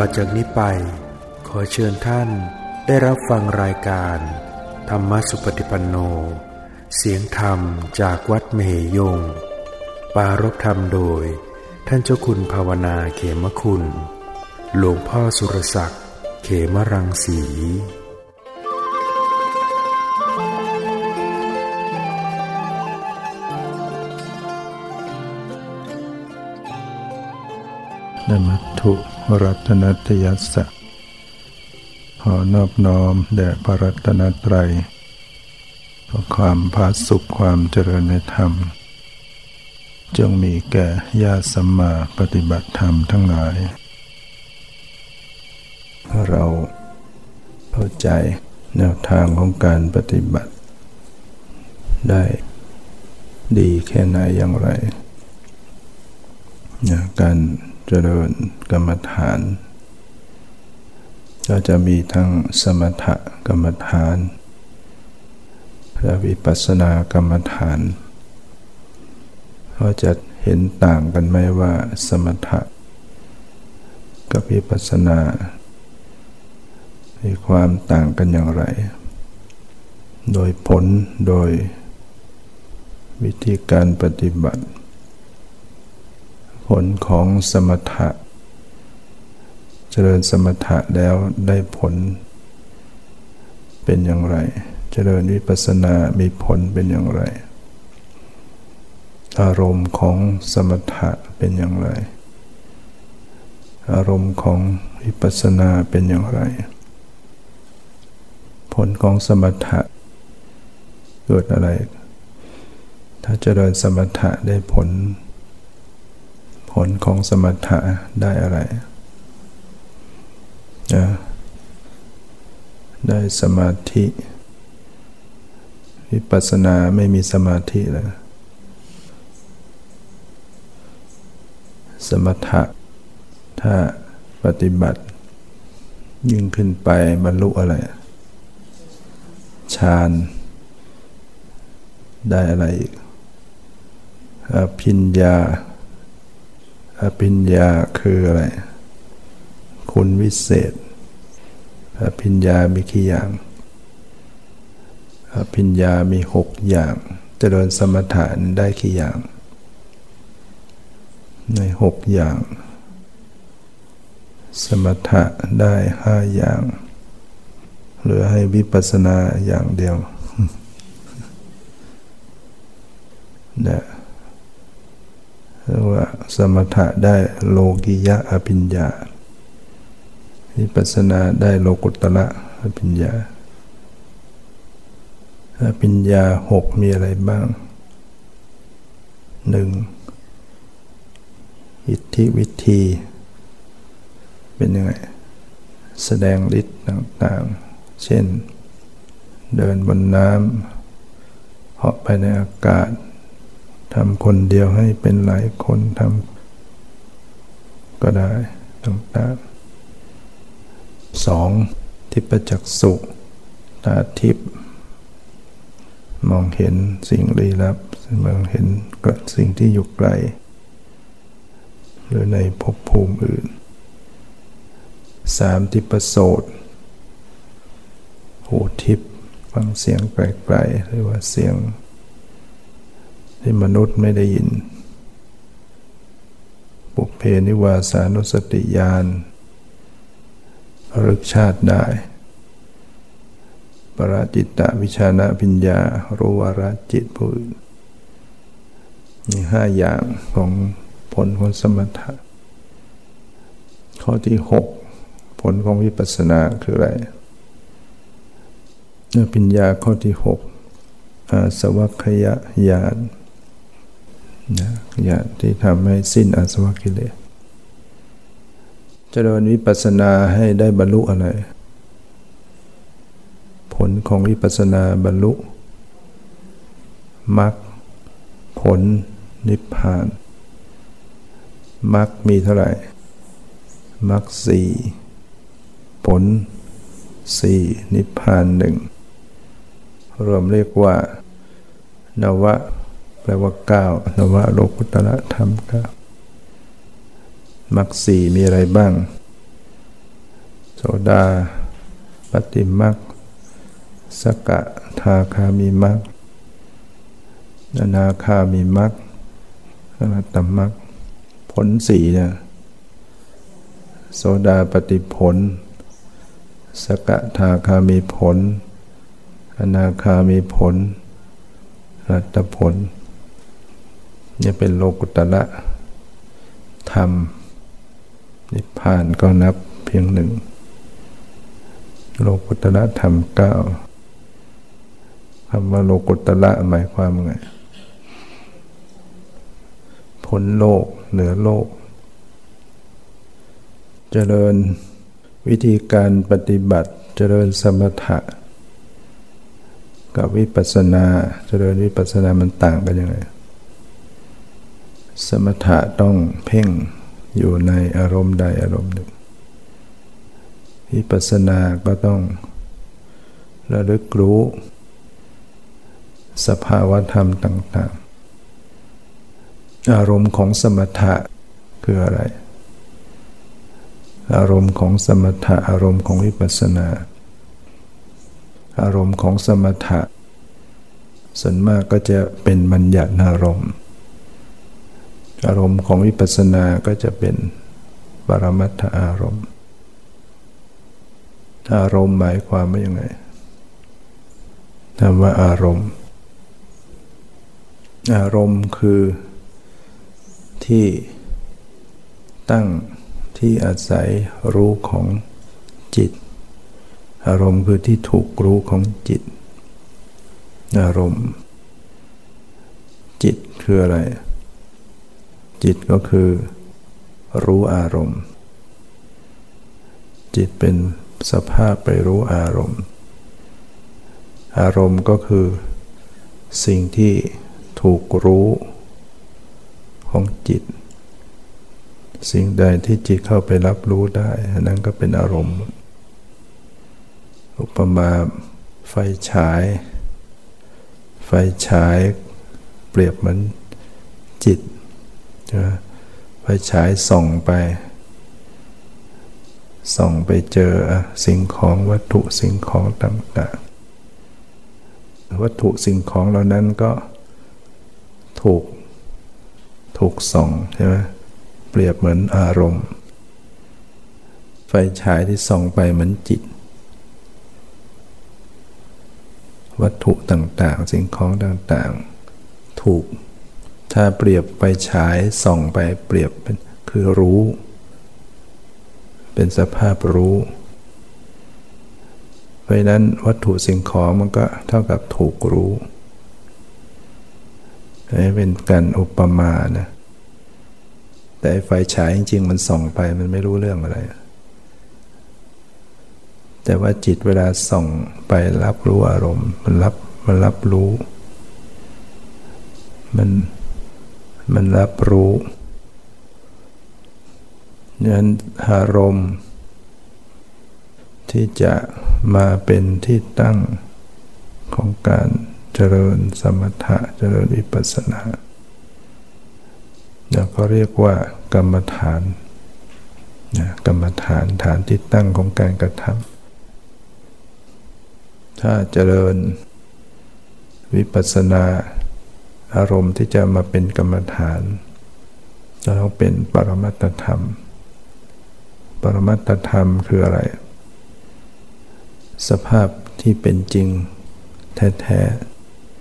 ต่อจากนี้ไป ขอเชิญท่านได้รับฟังรายการ ธรรมสุปฏิปันโน เสียงธรรมจากวัดเมหยง ปารบธรรมโดย ท่านเจ้าคุณภาวนาเขมคุณ หลวงพ่อสุรศักดิ์ เขมรังสีนมัตถุ รัตนัตยัสสะขอนอบน้อมแด่พระรัตนตรัยเพราะความพาสุขความเจริญในธรรม จงมีแก่ญาติสัมมาปฏิบัติธรรมทั้งหลาย เราเข้าใจแนวทางของการปฏิบัติ ได้ดีแค่ไหนอย่างไร เจริญกรรมฐาน ก็จะมีทั้งสมถกรรมฐานและวิปัสสนากรรมฐานก็จะเห็นต่างกันไหมว่าสมถะกับวิปัสสนา มีความต่างกันอย่างไร โดยผลโดยวิธีการปฏิบัติ ผลของสมถะ เจริญสมถะแล้วได้ผล เป็นอย่างไร เจริญวิปัสสนา มีผลเป็นอย่างไร อารมณ์ของสมถะเป็นอย่างไร อารมณ์ของวิปัสสนาเป็นอย่างไร ผลของสมถะเกิดอะไร ถ้าเจริญสมถะได้ผล ผลของสมถะได้อะไรนะได้สมาธิ วิปัสสนาไม่มีสมาธิแล้วสมถะ ถ้าปฏิบัติ ยิ่งขึ้นไปบรรลุอะไรฌานได้อะไรอีกพิญญา อภิญญาคืออะไร คุณวิเศษ อภิญญามีกี่อย่าง อภิญญามีหกอย่างจะเดินสมถะได้กี่อย่าง ในหกอย่าง สมถะได้ห้าอย่าง เหลือให้วิปัสสนาอย่างเดียวเนี่ย เรียกว่าสมถะได้โลกิยะอภิญญาวิปัสสนาได้โลกุตระอภิญญาอภิญญาหกมีอะไรบ้างหนึ่งอิทธิวิธี เป็นยังไง แสดงฤทธิ์ต่างๆ เช่น เดินบนน้ำเหาะไปในอากาศ ทำคนเดียวให้เป็นหลายคนทำก็ได้ต่างๆสองทิพจักสุตาทิพมองเห็นสิ่งลี้ลับมองเห็นสิ่งที่อยู่ไกล หรือในภพภูมิอื่นสามทิพโสตหูทิพฟังเสียงไกลๆหรือว่าเสียง ที่มนุษย์ไม่ได้ยิน ปุเพนิวาสานุสติญาณรึกชาติได้ ปราจิตตวิชานะพิญญา รู้วาระจิตผู้อื่นมีห้าอย่างของผลของสมถะ ข้อที่หกผลของวิปัสสนาคืออะไรปิญญาข้อที่หกอาสวัคยญาณ นะญาณที่ทำให้สิ้นอาสวะกิเลสเจริญวิปัสสนาให้ได้บรรลุอะไร ผลของวิปัสสนาบรรลุมรรคผลนิพพานมรรคมีเท่าไหร่มรรคสี่ผลสี่นิพพานหนึ่งรวมเรียกว่านวะ แปลว่าเก้านวะโลกุตระธรรมเก้ามรรคสี่มีอะไรบ้าง โสดาปฏิมักสกะทาคามีมักอนาคามีมักอรตมักผลสี่เนี่ยโสดาปฏิผล สกะทาคามีผล อนาคามีผลรัตผล นี่เป็นโลกุตละธรรม นิพพานก็นับเพียงหนึ่ง โลกุตละธรรมเก้าคำว่าโลกุตละหมายความไงพ้นโลกเหนือโลก เจริญวิธีการปฏิบัติเจริญสมถะ กับวิปัสสนา เจริญวิปัสสนามันต่างกันยังไง สมถะต้องเพ่งอยู่ในอารมณ์ใดอารมณ์หนึ่งวิปัสสนาก็ต้องระลึกรู้ สภาวธรรมต่างอารมณ์ของสมถะคืออะไร อารมณ์ของสมถะอารมณ์ของวิปัสสนา อารมณ์ของสมถะส่วนมากก็จะเป็นบัญญัติอารมณ์ อารมณ์ของวิปัสสนาก็จะเป็นปรมัตถอารมณ์ อารมณ์หมายความว่ายังไงคำว่าอารมณ์ อารมณ์คือที่ตั้งที่อาศัยรู้ของจิต อารมณ์คือที่ถูกรู้ของจิต อารมณ์ จิตคืออะไร จิตก็คือรู้อารมณ์ จิตเป็นสภาพไปรู้อารมณ์ อารมณ์ก็คือสิ่งที่ถูกรู้ของจิต สิ่งใดที่จิตเข้าไปรับรู้ได้นั้นก็เป็นอารมณ์ อุปมาไฟฉาย ไฟฉายเปรียบเหมือนจิต ไฟฉายส่องไป ส่องไปเจอสิ่งของวัตถุสิ่งของต่างๆ วัตถุสิ่งของเหล่านั้นก็ถูกถูกส่องใช่ไหมเปรียบเหมือนอารมณ์ ไฟฉายที่ส่องไปเหมือนจิต วัตถุต่างๆ สิ่งของต่างๆ ถูก ถ้าเปรียบไฟฉายส่องไปเปรียบเป็นคือรู้ เป็นสภาพรู้ เพราะนั้นวัตถุสิ่งของมันก็เท่ากับถูกรู้นี่เป็นการอุปมานะ แต่ไฟฉายจริงๆ มันส่องไปมันไม่รู้เรื่องอะไร แต่ว่าจิตเวลาส่องไปรับรู้อารมณ์ มันรับมันรับรู้ มัน มันรับรู้นั้นอารมณ์ที่จะมาเป็นที่ตั้งของการเจริญสมถะเจริญวิปัสสนาแล้วก็เรียกว่ากรรมฐานนะกรรมฐานฐานที่ตั้งของการกระทำถ้าเจริญวิปัสสนา อารมณ์ที่จะมาเป็นกรรมฐานจะต้องเป็นปรมัตธรรม ปรมัตธรรมคืออะไร สภาพที่เป็นจริงแท้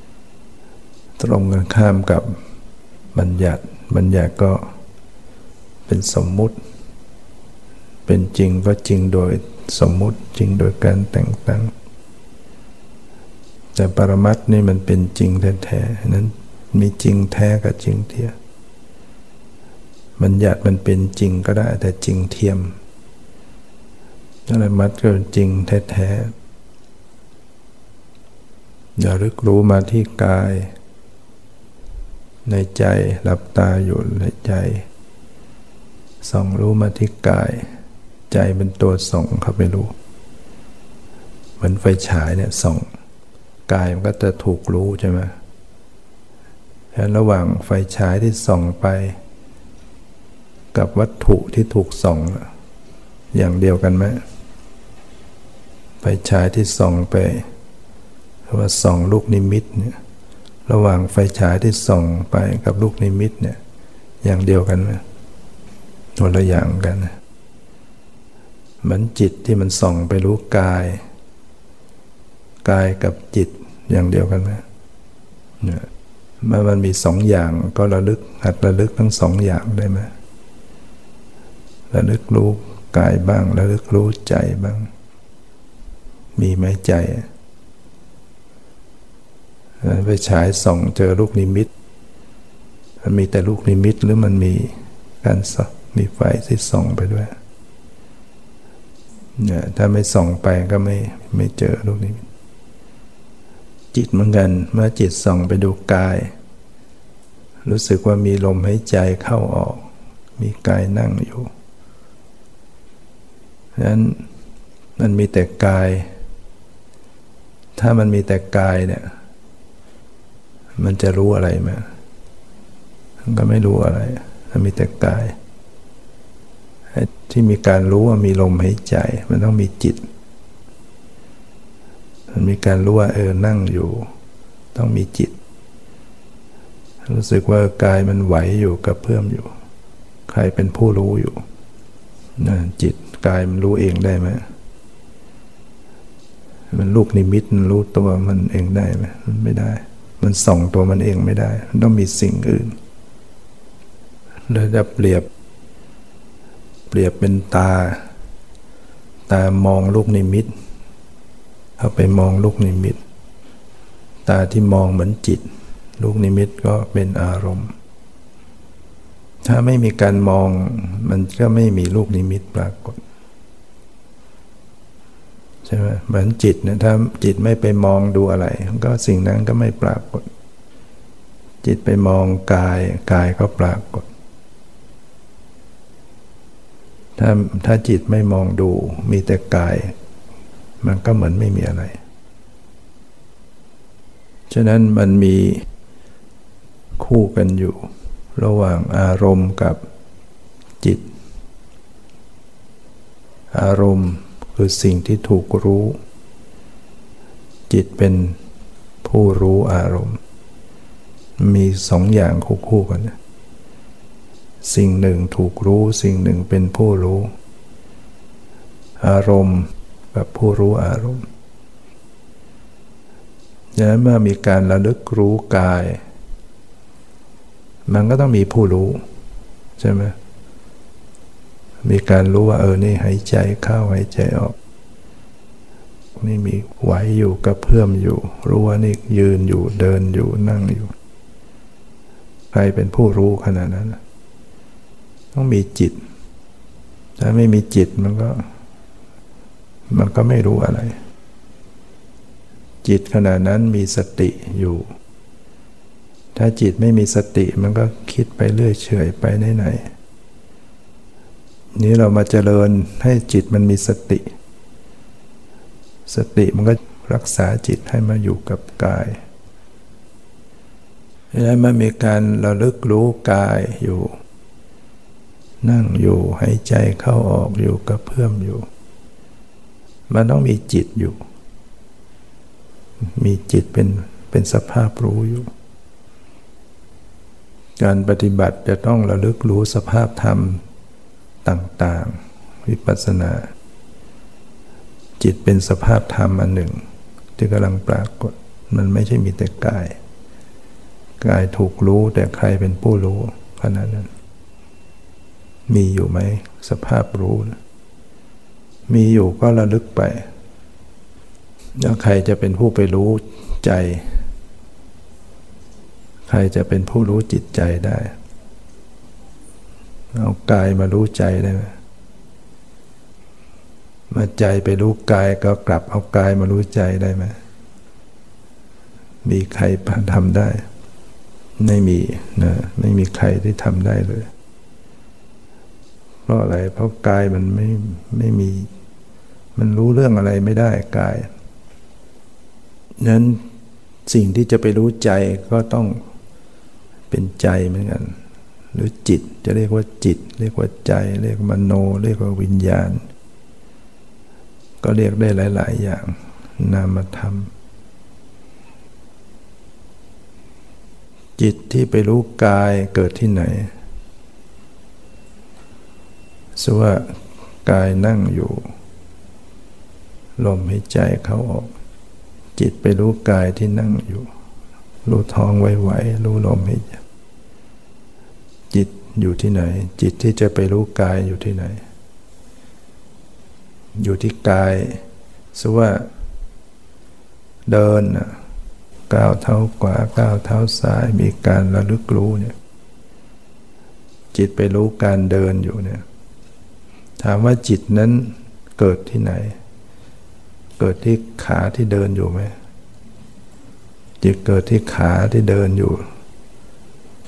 ๆตรงกันข้ามกับบัญญัติ บัญญัติก็เป็นสมมุติ เป็นจริงก็จริงโดยสมมุติจริงโดยการแต่งตั้งแต่ปรมัตนี่มันเป็นจริงแท้ๆนั้น มีจริงแท้กับจริงเทียมบัญญัติมันเป็นจริงก็ได้แต่จริงเทียมปรมัตก็จริงแท้ๆอย่าลึกรู้มาที่กาย ในใจหลับตาอยู่ในใจส่องรู้มาที่กาย ใจเป็นตัวส่องเข้าไปรู้เหมือนไฟฉายเนี่ยส่อง กายมันก็จะถูกรู้ใช่ไหม ระหว่างไฟฉายที่ส่องไป กับวัตถุที่ถูกส่อง อย่างเดียวกันไหมไฟฉายที่ส่องไปคือว่าส่องลูกนิมิตเนี่ยระหว่างไฟฉายที่ส่องไปกับลูกนิมิตเนี่ยอย่างเดียวกันไหมคนละอย่างกันเหมือนจิตที่มันส่องไปรู้กาย กายกับจิตอย่างเดียวกันไหมเนี่ย มันมันมีสองอย่างก็ระลึกหัดระลึกทั้งสองอย่างได้ไหมระลึกรู้กายบ้าง ระลึกรู้ใจบ้าง มีไหมใจไปฉายส่องเจอลูกนิมิต มันมีแต่ลูกนิมิตหรือมันมีการสมีไฟที่ส่องไปด้วยเนี่ยถ้าไม่ส่องไปก็ไม่ไม่เจอลูกนิมิต จิตเหมือนกัน เมื่อจิตส่องไปดูกาย รู้สึกว่ามีลมหายใจเข้าออก มีกายนั่งอยู่นั้นมันมีแต่กาย ถ้ามันมีแต่กายเนี่ย มันจะรู้อะไรไหมมันก็ไม่รู้อะไรมันมีแต่กาย ที่มีการรู้ว่ามีลมหายใจ มันต้องมีจิต มันมีการรู้ว่าเออนั่งอยู่ ต้องมีจิต รู้สึกว่ากายมันไหวอยู่กับเพื่อมอยู่ ใครเป็นผู้รู้อยู่นะจิตกายมันรู้เองได้ไหมมันลูกนิมิตมันรู้ตัวมันเองได้ไหมมันไม่ได้ มันส่องตัวมันเองไม่ได้ มันต้องมีสิ่งอื่นเราจะเปรียบ เปรียบเป็นตา ตามองลูกนิมิต เข้าไปมองลูกนิมิต ตาที่มองเหมือนจิต ลูกนิมิตก็เป็นอารมณ์ ถ้าไม่มีการมองมันก็ไม่มีลูกนิมิตปรากฏใช่ไหมเหมือนจิตเนี่ยถ้าจิตไม่ไปมองดูอะไร ก็สิ่งนั้นก็ไม่ปรากฏ จิตไปมองกายกายก็ปรากฏ ถ้าถ้าจิตไม่มองดูมีแต่กาย มันก็เหมือนไม่มีอะไร ฉะนั้นมันมีคู่กันอยู่ ระหว่างอารมณ์กับจิต อารมณ์คือสิ่งที่ถูกรู้ จิตเป็นผู้รู้อารมณ์ มีสองอย่างคู่คู่กัน สิ่งหนึ่งถูกรู้ สิ่งหนึ่งเป็นผู้รู้ อารมณ์ กับผู้รู้อารมณ์ดังนั้นเมื่อมีการระลึกรู้กาย มันก็ต้องมีผู้รู้ใช่ไหมมีการรู้ว่าเออนี่หายใจเข้าหายใจออก นี่มีไหวอยู่กระเพื่อมอยู่ รู้ว่านี่ยืนอยู่เดินอยู่นั่งอยู่ ใครเป็นผู้รู้ขนาดนั้น ต้องมีจิต ถ้าไม่มีจิตมันก็ มันก็ไม่รู้อะไร จิตขณะนั้นมีสติอยู่ ถ้าจิตไม่มีสติมันก็คิดไปเรื่อยเฉยไปไหนๆนี้เรามาเจริญให้จิตมันมีสติ สติมันก็รักษาจิตให้มาอยู่กับกายแล้วมันมีการระลึกรู้กายอยู่ นั่งอยู่หายใจเข้าออกอยู่กับเพื่อมอยู่ มันต้องมีจิตอยู่ มีจิตเป็นเป็นสภาพรู้อยู่ การปฏิบัติจะต้องระลึกรู้สภาพธรรมต่าง ๆ วิปัสสนา จิตเป็นสภาพธรรมอันหนึ่ง ที่กำลังปรากฏ มันไม่ใช่มีแต่กาย กายถูกรู้แต่ใครเป็นผู้รู้ขนาดนั้น มีอยู่ไหมสภาพรู้ มีอยู่ก็ระลึกไป แล้วใครจะเป็นผู้ไปรู้ใจ ใครจะเป็นผู้รู้จิตใจได้ เอากายมารู้ใจได้ไหมมาใจไปรู้กายก็กลับเอากายมารู้ใจได้ไหมมีใครทำได้ ไม่มีนะไม่มีใครที่ทำได้เลย เพราะอะไร เพราะกายมันไม่ไม่มี มันรู้เรื่องอะไรไม่ได้กายนั้นสิ่งที่จะไปรู้ใจก็ต้องเป็นใจเหมือนกัน หรือจิตจะเรียกว่าจิต เรียกว่าใจ เรียกมโน เรียกว่าวิญญาณ ก็เรียกได้หลาย ๆ อย่าง นามธรรม จิตที่ไปรู้กายเกิดที่ไหนสว่ากายนั่งอยู่ ลมหายใจเข้าออก จิตไปรู้กายที่นั่งอยู่ รู้ท้องไหวๆรู้ลมหายใจจิตอยู่ที่ไหน จิตที่จะไปรู้กายอยู่ที่ไหน อยู่ที่กายสว่าเดินก้าวเท้าขวาก้าวเท้าซ้ายมีการระลึกรู้เนี่ยจิตไปรู้การเดินอยู่เนี่ยถามว่าจิตนั้นเกิดที่ไหน เกิดที่ขาที่เดินอยู่ไหมจิตเกิดที่ขาที่เดินอยู่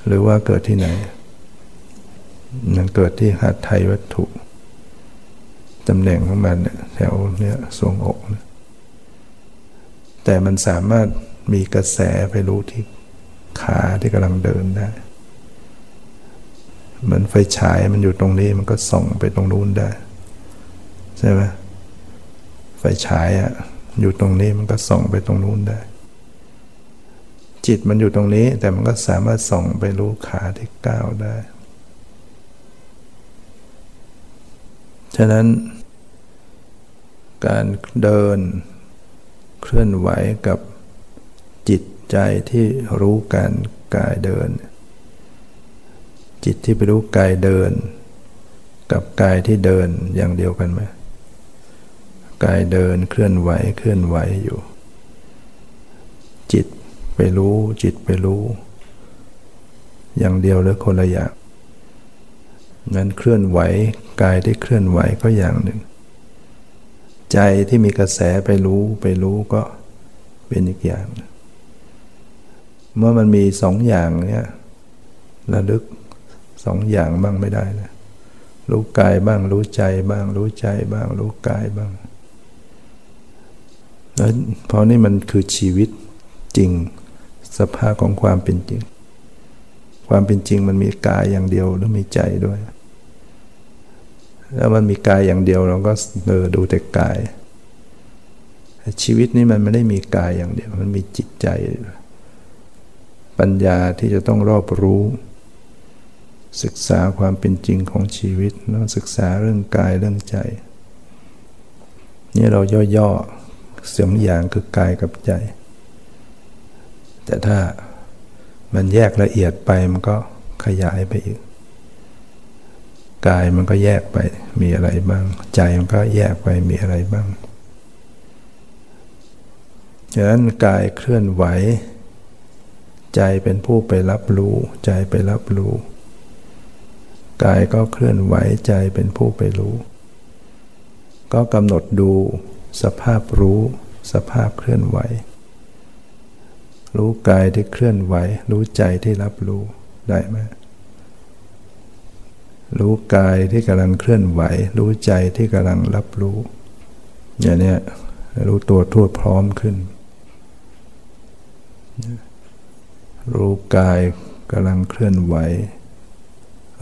หรือว่าเกิดที่ไหน มันเกิดที่หัตถไทยวัตถุตำแหน่งของมันแถวเนี้ยทรวงอกนะแต่มันสามารถมีกระแสไปรู้ที่ขาที่กำลังเดินได้ เหมือนไฟฉายมันอยู่ตรงนี้มันก็ส่องไปตรงนู้นได้ ใช่ไหม ไฟฉายอะอยู่ตรงนี้มันก็ส่องไปตรงนู้นได้ จิตมันอยู่ตรงนี้ แต่มันก็สามารถส่องไปรู้ขาที่ก้าวได้ ฉะนั้น การเดินเคลื่อนไหวกับจิตใจที่รู้การกายเดิน จิตที่ไปรู้กายเดิน กับกายที่เดินอย่างเดียวกันไหม กายเดินเคลื่อนไหวเคลื่อนไหวอยู่ จิตไปรู้จิตไปรู้ อย่างเดียวหรือคนละอย่างงั้นเคลื่อนไหวกายที่เคลื่อนไหวก็อย่างหนึ่ง ใจที่มีกระแสไปรู้ไปรู้ก็เป็นอีกอย่าง เมื่อมันมีสองอย่างเนี้ยระลึกสองอย่างบ้างไม่ได้นะรู้กายบ้างรู้ใจบ้าง รู้ใจบ้าง รู้กายบ้าง แล้วเพราะนี่มันคือชีวิตจริง สภาพของความเป็นจริง ความเป็นจริงมันมีกายอย่างเดียวหรือมีใจด้วยแล้วมันมีกายอย่างเดียวเราก็เออดูแต่กาย ชีวิตนี้มันไม่ได้มีกายอย่างเดียว มันมีจิตใจ ปัญญาที่จะต้องรอบรู้ ศึกษาความเป็นจริงของชีวิตแล้วศึกษาเรื่องกายเรื่องใจ นี่เราย่อๆ สียงอย่างคือกายกับใจ แต่ถ้ามันแยกละเอียดไปมันก็ขยายไปอีกกายมันก็แยกไปมีอะไรบ้าง ใจมันก็แยกไปมีอะไรบ้างฉะนั้นกายเคลื่อนไหว ใจเป็นผู้ไปรับรู้ ใจไปรับรู้ กายก็เคลื่อนไหวใจเป็นผู้ไปรู้ ก็กำหนดดู สภาพรู้ สภาพเคลื่อนไหว รู้กายที่เคลื่อนไหว รู้ใจที่รับรู้ได้ไหมรู้กายที่กำลังเคลื่อนไหว รู้ใจที่กำลังรับรู้ อย่างนี้รู้ตัวทั่วพร้อมขึ้น รู้กายกำลังเคลื่อนไหว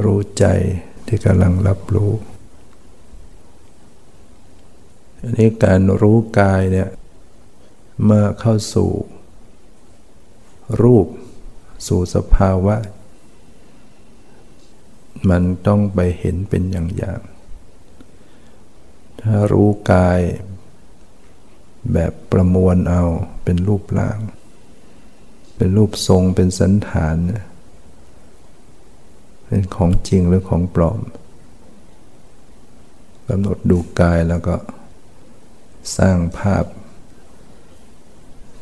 รู้ใจที่กำลังรับรู้ อันนี้การรู้กายเนี่ยเมื่อเข้าสู่ รูปสู่สภาวะ มันต้องไปเห็นเป็นอย่างๆถ้ารู้กายแบบประมวลเอาเป็นรูปร่าง เป็นรูปทรงเป็นสันฐานเนี่ยเป็นของจริงหรือของปลอมกำหนดดูกายแล้วก็ สร้างภาพ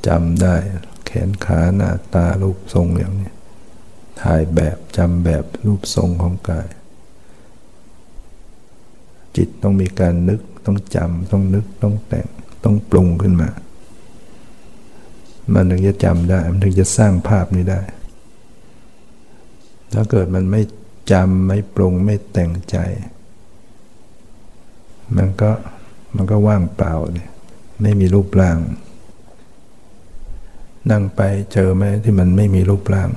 จำได้ แขนขาหน้าตารูปทรงอย่างนี้ถ่ายแบบจำแบบรูปทรงของกาย จิตต้องมีการนึกต้องจำต้องนึกต้องแต่งต้องปรุงขึ้นมา มันถึงจะจำได้ มันถึงจะสร้างภาพนี้ได้ ถ้าเกิดมันไม่จำไม่ปรุงไม่แต่งใจ มันก็ มันก็ว่างเปล่าเลยไม่มีรูปร่าง นั่งไปเจอไหมที่มันไม่มีรูปร่าง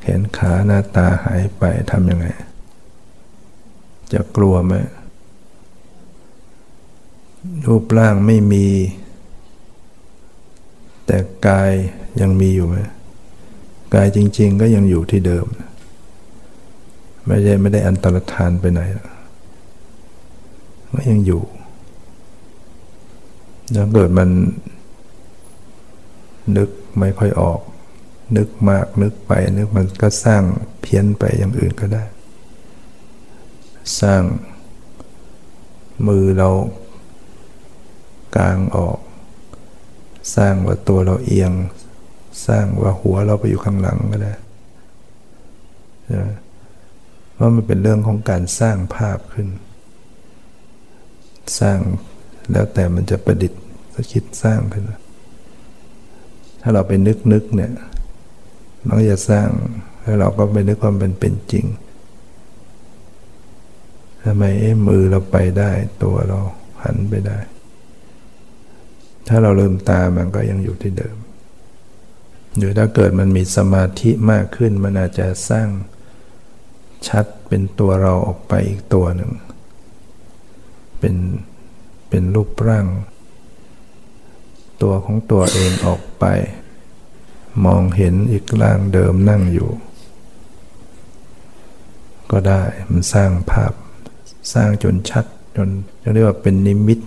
แขนขาหน้าตาหายไปทำยังไง จะกลัวไหมรูปร่างไม่มี แต่กายยังมีอยู่ไหมกายจริง ๆ ก็ยังอยู่ที่เดิม ไม่ได้ไม่ได้อันตรธานไปไหน ก็ยังอยู่แล้วเกิดมันนึกไม่ค่อยออก นึกมากนึกไป นึกมันก็สร้างเพี้ยนไปอย่างอื่นก็ได้ สร้างมือเรากลางออก สร้างว่าตัวเราเอียง สร้างว่าหัวเราไปอยู่ข้างหลังก็ได้เพราะมันเป็นเรื่องของการสร้างภาพขึ้น สร้างแล้วแต่มันจะประดิษฐ์คิดสร้างขึ้นถ้าเราไปนึกนึกเนี่ยมันก็จะสร้างแล้วเราก็ไปนึกความเป็นเป็นจริงทำไมเอ้มือเราไปได้ตัวเราหันไปได้ ถ้าเราลืมตามันก็ยังอยู่ที่เดิมหรือถ้าเกิดมันมีสมาธิมากขึ้น มันอาจจะสร้างชัดเป็นตัวเราออกไปอีกตัวหนึ่ง เป็นเป็นรูปร่าง ตัวของตัวเองออกไป มองเห็นอีกร่างเดิมนั่งอยู่ ก็ได้มันสร้างภาพสร้างจนชัดจนเรียกว่าเป็นนิมิต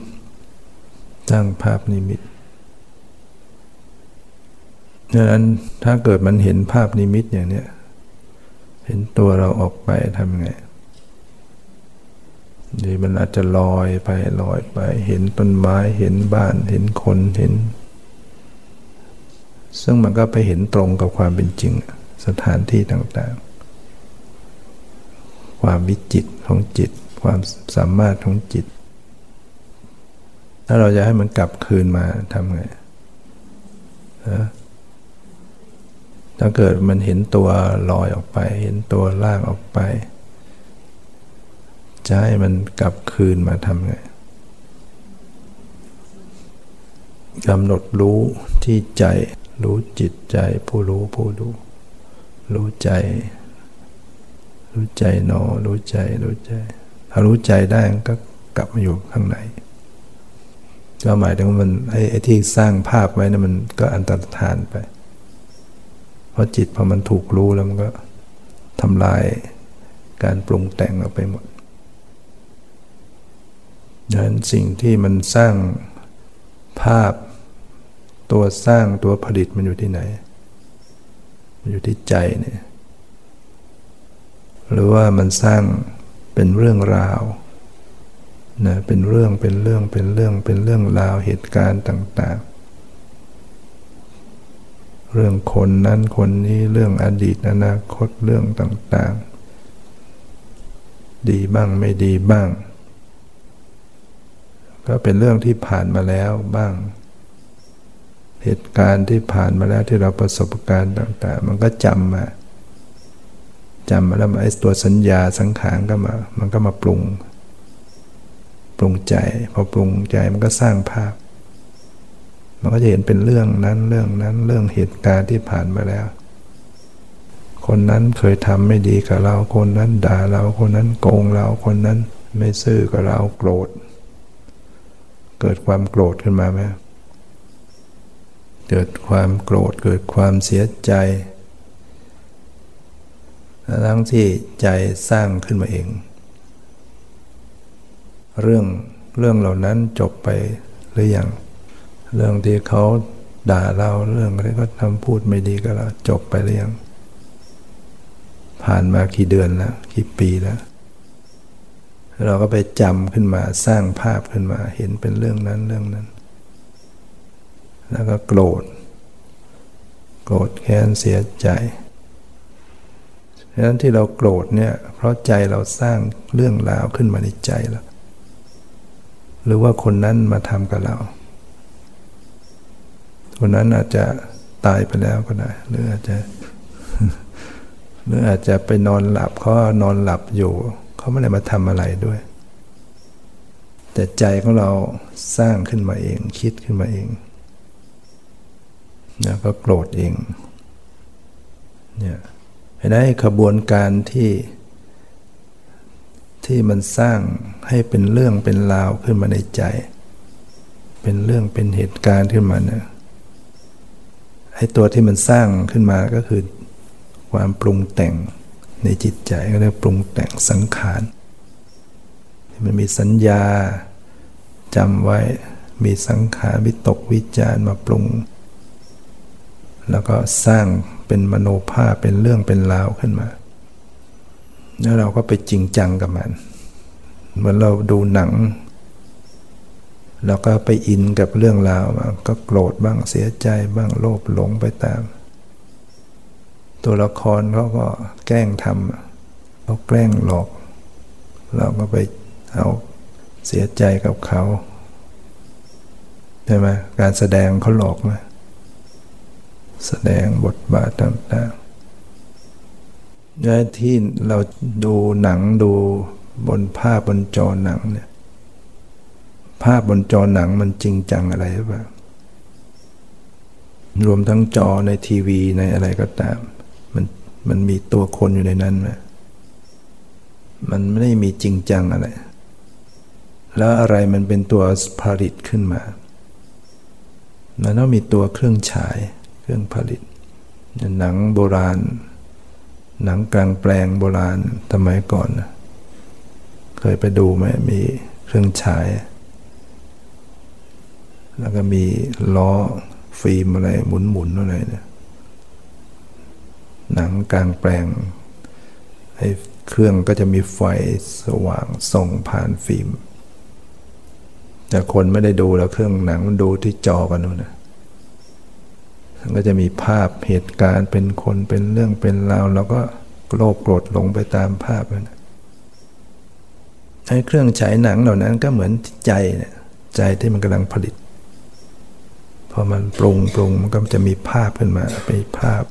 สร้างภาพนิมิตดังนั้นถ้าเกิดมันเห็นภาพนิมิตอย่างเนี้ยเห็นตัวเราออกไปทำไง ดีมันอาจจะลอยไปลอยไป เห็นต้นไม้เห็นบ้านเห็นคนเห็น ซึ่งมันก็ไปเห็นตรงกับความเป็นจริง สถานที่ต่างๆ ความวิจิตของจิต ความสามารถของจิต ถ้าเราจะให้มันกลับคืนมาทำไงถ้าเกิดมันเห็นตัวลอยออกไป เห็นตัวล่างออกไป จะให้มันกลับคืนมาทำไงกำหนดรู้ที่ใจ รู้จิตใจ ผู้รู้ผู้ดู รู้ใจ รู้ใจหนอ รู้ใจ รู้ใจ ถ้ารู้ใจได้ก็กลับมาอยู่ข้างในก็หมายถึงมันไอ้ไอที่สร้างภาพไว้นะมันก็อันตรธานไป เพราะจิตพอมันถูกรู้แล้วมันก็ทำลายการปรุงแต่งออกไปหมด ดังนั้นสิ่งที่มันสร้างภาพ ตัวสร้างตัวผลิตมันอยู่ที่ไหน มันอยู่ที่ใจเนี่ย หรือว่ามันสร้างเป็นเรื่องราวนะเป็นเรื่องเป็นเรื่องเป็นเรื่องเป็นเรื่องราวเหตุการณ์ต่าง ๆ เรื่องคนนั้นคนนี้เรื่องอดีตอนาคตเรื่องต่าง ๆ ดีบ้างไม่ดีบ้าง ก็เป็นเรื่องที่ผ่านมาแล้วบ้าง เหตุการณ์ที่ผ่านมาแล้วที่เราประสบการณ์ต่าง ๆ มันก็จำมาจำมาแล้วไอ้ตัวสัญญาสังขารก็มา มันก็มาปรุง ปรุงใจ พอปรุงใจมันก็สร้างภาพ มันก็จะเห็นเป็นเรื่องนั้นเรื่องนั้นเรื่องเหตุการณ์ที่ผ่านมาแล้ว คนนั้นเคยทำไม่ดีกับเรา คนนั้นด่าเรา คนนั้นโกงเรา คนนั้นไม่ซื่อกับเราโกรธ เกิดความโกรธขึ้นมาไหมเกิดความโกรธเกิดความเสียใจ ทั้งที่ใจสร้างขึ้นมาเอง เรื่องเรื่องเหล่านั้นจบไปหรือยังเรื่องที่เขาด่าเราเรื่องที่เขาทำพูดไม่ดีก็แล้วจบไปหรือยังผ่านมากี่เดือนแล้วกี่ปีแล้ว เราก็ไปจำขึ้นมาสร้างภาพขึ้นมาเห็นเป็นเรื่องนั้นเรื่องนั้น แล้วก็โกรธ โกรธแค้นเสียใจฉะนั้นที่เราโกรธเนี่ยเพราะใจเราสร้างเรื่องราวขึ้นมาในใจแล้วหรือว่าคนนั้นมาทำกับเรา คนนั้นอาจจะตายไปแล้วก็ได้ หรืออาจจะ หรืออาจจะไปนอนหลับเขานอนหลับอยู่ เขาไม่ได้มาทำอะไรด้วย แต่ใจของเราสร้างขึ้นมาเอง คิดขึ้นมาเองแล้วก็โกรธเองเนี่ยเห็นไหมขบวนการที่ที่มันสร้างให้เป็นเรื่องเป็นราวขึ้นมาในใจ เป็นเรื่องเป็นเหตุการณ์ขึ้นมาเนี่ยไอ้ตัวที่มันสร้างขึ้นมาก็คือความปรุงแต่ง ในจิตใจก็เรียกปรุงแต่งสังขาร มันมีสัญญาจำไว้ มีสังขารวิตกวิจารมาปรุง แล้วก็สร้างเป็นมโนภาพเป็นเรื่องเป็นราวขึ้นมา แล้วเราก็ไปจริงจังกับมัน เหมือนเราดูหนังแล้วก็ไปอินกับเรื่องราวก็โกรธบ้างเสียใจบ้างโลภหลงไปตาม ตัวละครเขาก็แกล้งทำเขาแกล้งหลอก เราก็ไปเอาเสียใจกับเขาใช่ไหมการแสดงเขาหลอกไหมแสดงบทบาทต่างๆและที่เราดูหนังดูบนภาพบนจอหนังเนี่ยภาพบนจอหนังมันจริงจังอะไรหรือเปล่ารวมทั้งจอในทีวีในอะไรก็ตาม มันมีตัวคนอยู่ในนั้นไหมมันไม่ได้มีจริงจังอะไร แล้วอะไรมันเป็นตัวผลิตขึ้นมา มันต้องมีตัวเครื่องฉาย เครื่องผลิต หนังโบราณ หนังกลางแปลงโบราณสมัยก่อน เคยไปดูไหมมีเครื่องฉาย แล้วก็มีล้อฟิล์มอะไรหมุนๆอะไรเนี่ย หนังกลางแปลงไอ้เครื่องก็จะมีไฟสว่างส่องผ่านฟิล์ม แต่คนไม่ได้ดูแล้วเครื่องหนังมันดูที่จอกันนู่นนะก็จะมีภาพเหตุการณ์เป็นคนเป็นเรื่องเป็นราวแล้วก็โลภโกรธหลงไปตามภาพนั้นไอ้เครื่องฉายหนังเหล่านั้นก็เหมือนใจเนี่ยใจที่มันกำลังผลิต พอมันปรุงปรุงมันก็จะมีภาพขึ้นมาเป็นภาพ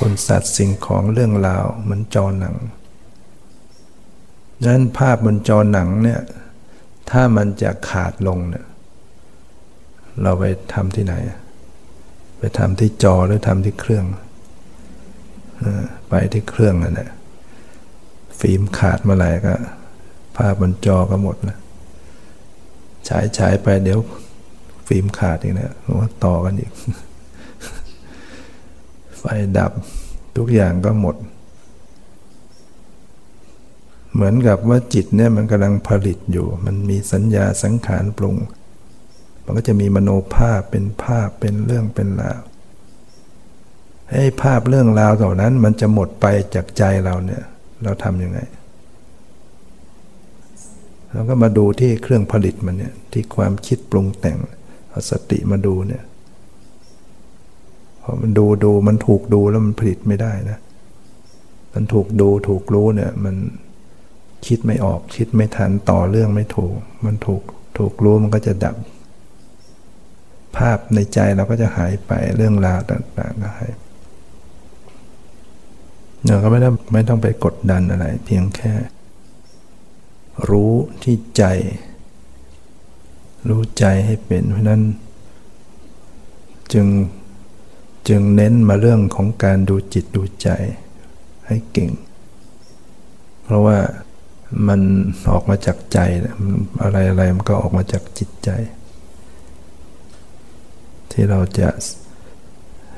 คนสัตว์สิ่งของเรื่องราวเหมือนจอหนังดังนั้นภาพบนจอหนังเนี่ยถ้ามันจะขาดลงเนี่ยเราไปทำที่ไหน ไปทำที่จอหรือทำที่เครื่องไปที่เครื่องนั่นแหละฟิล์มขาดเมื่อไหร่ก็ ภาพบนจอก็หมดแล้วฉายฉายไปเดี๋ยวฟิล์มขาดอีกนะว่าต่อกันอีก ไฟดับ ทุกอย่างก็หมด เหมือนกับว่าจิตเนี่ยมันกำลังผลิตอยู่ มันมีสัญญาสังขารปรุง มันก็จะมีมโนภาพเป็นภาพเป็นเรื่องเป็นราวให้ภาพเรื่องราวเหล่านั้นมันจะหมดไปจากใจเราเนี่ย เราทำยังไงเราก็มาดูที่เครื่องผลิตมันเนี่ยที่ความคิดปรุงแต่งเอาสติมาดูเนี่ย พอมันดูดูมันถูกดูแล้วมันผลิตไม่ได้นะ มันถูกดูถูกรู้เนี่ย มันคิดไม่ออกคิดไม่ทันต่อเรื่องไม่ถูก มันถูกถูกรู้มันก็จะดับ ภาพในใจเราก็จะหายไปเรื่องราวต่างๆก็หายเราก็ไม่ต้องไม่ต้องไปกดดันอะไร เพียงแค่ รู้ที่ใจ รู้ใจให้เป็นเพราะนั้น จึง จึงเน้นมาเรื่องของการดูจิตดูใจให้เก่ง เพราะว่ามันออกมาจากใจอะไรอะไรมันก็ออกมาจากจิตใจ ที่เราจะ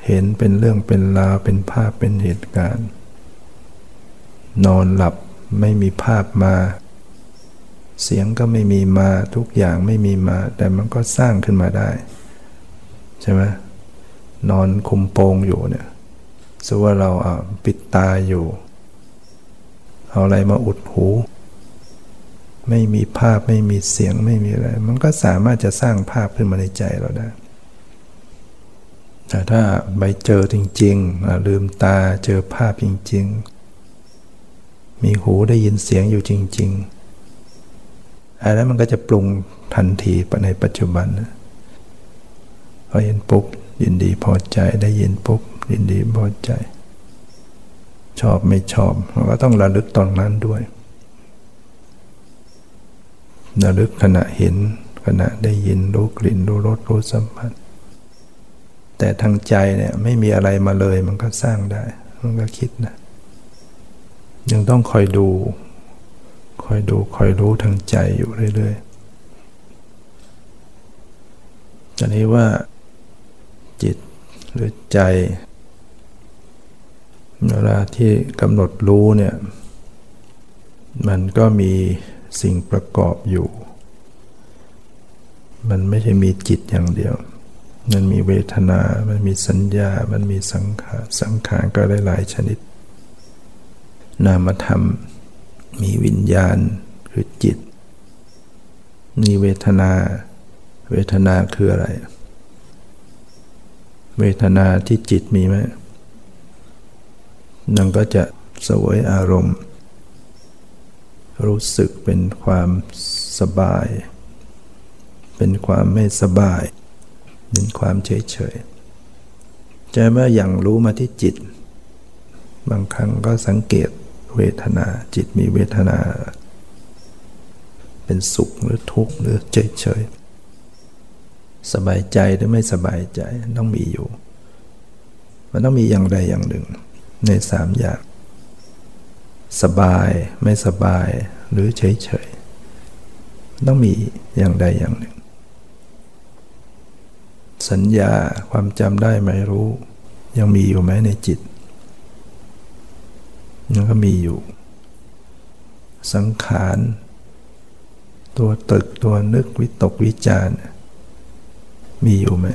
เห็นเป็นเรื่องเป็นราวเป็นภาพเป็นเหตุการณ์ นอนหลับไม่มีภาพมา เสียงก็ไม่มีมาทุกอย่างไม่มีมา แต่มันก็สร้างขึ้นมาได้ ใช่ไหม นอนคุมโปงอยู่เนี่ยสว่าเราปิดตาอยู่ เอาอะไรมาอุดหู ไม่มีภาพไม่มีเสียงไม่มีอะไร มันก็สามารถจะสร้างภาพขึ้นมาในใจเราได้ แต่ถ้าไปเจอจริงๆ ลืมตาเจอภาพจริง ๆ มีหูได้ยินเสียงอยู่จริง ๆอันนั้นมันก็จะปรุงทันทีในปัจจุบันพอเห็นปุ๊บ ยินดีพอใจได้ยินปุ๊บยินดีพอใจ ชอบไม่ชอบมันก็ต้องระลึกตอนนั้นด้วย ระลึกขณะเห็นขณะได้ยินรู้กลิ่นรู้รสรู้สัมผัส แต่ทางใจเนี่ยไม่มีอะไรมาเลยมันก็สร้างได้ มันก็คิดนะยังต้องคอยดู คอยดูคอยรู้ทางใจอยู่เรื่อยอันนี้ว่า หรือใจ เวลาที่กำหนดรู้เนี่ย มันก็มีสิ่งประกอบอยู่ มันไม่ใช่มีจิตอย่างเดียว มันมีเวทนา มันมีสัญญา มันมีสังขาร สังขารก็หลายชนิด นามธรรม มีวิญญาณคือจิต มีเวทนา เวทนาคืออะไร เวทนาที่จิตมีไหมนั่นก็จะสวยอารมณ์ รู้สึกเป็นความสบาย เป็นความไม่สบาย เป็นความเฉยเฉยใจเมื่ออย่างรู้มาที่จิต บางครั้งก็สังเกตเวทนาจิตมีเวทนา เป็นสุขหรือทุกข์หรือเฉยเฉย สบายใจหรือไม่สบายใจต้องมีอยู่ มันต้องมีอย่างใดอย่างหนึ่ง ในสามอย่าง สบายไม่สบายหรือเฉยเฉยต้องมีอย่างใดอย่างหนึ่ง สัญญาความจำได้ไม่รู้ ยังมีอยู่ไหมในจิตยังก็มีอยู่ สังขาร ตัวตึกตัวนึกวิตกวิจาร มีอยู่ไหม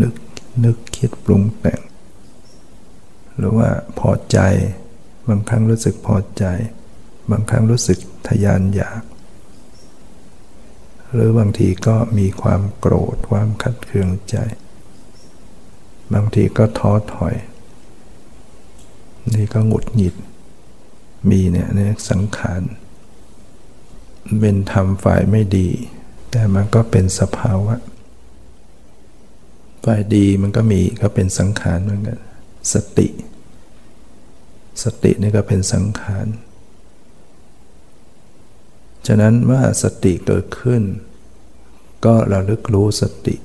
นึกนึกคิดปรุงแต่ง หรือว่าพอใจ บางครั้งรู้สึกพอใจ บางครั้งรู้สึกทยานอยาก หรือบางทีก็มีความโกรธความขัดเคืองใจ บางทีก็ท้อถอย นี่ก็หงุดหงิด มีเนี่ยเนี่ยสังขารเป็นธรรมฝ่ายไม่ดี แต่มันก็เป็นสภาวะ ฝ่ายดีมันก็มีก็เป็นสังขารเหมือนกัน สติ สตินี่ก็เป็นสังขาร ฉะนั้นเมื่อสติเกิดขึ้น ก็ระลึกรู้สติ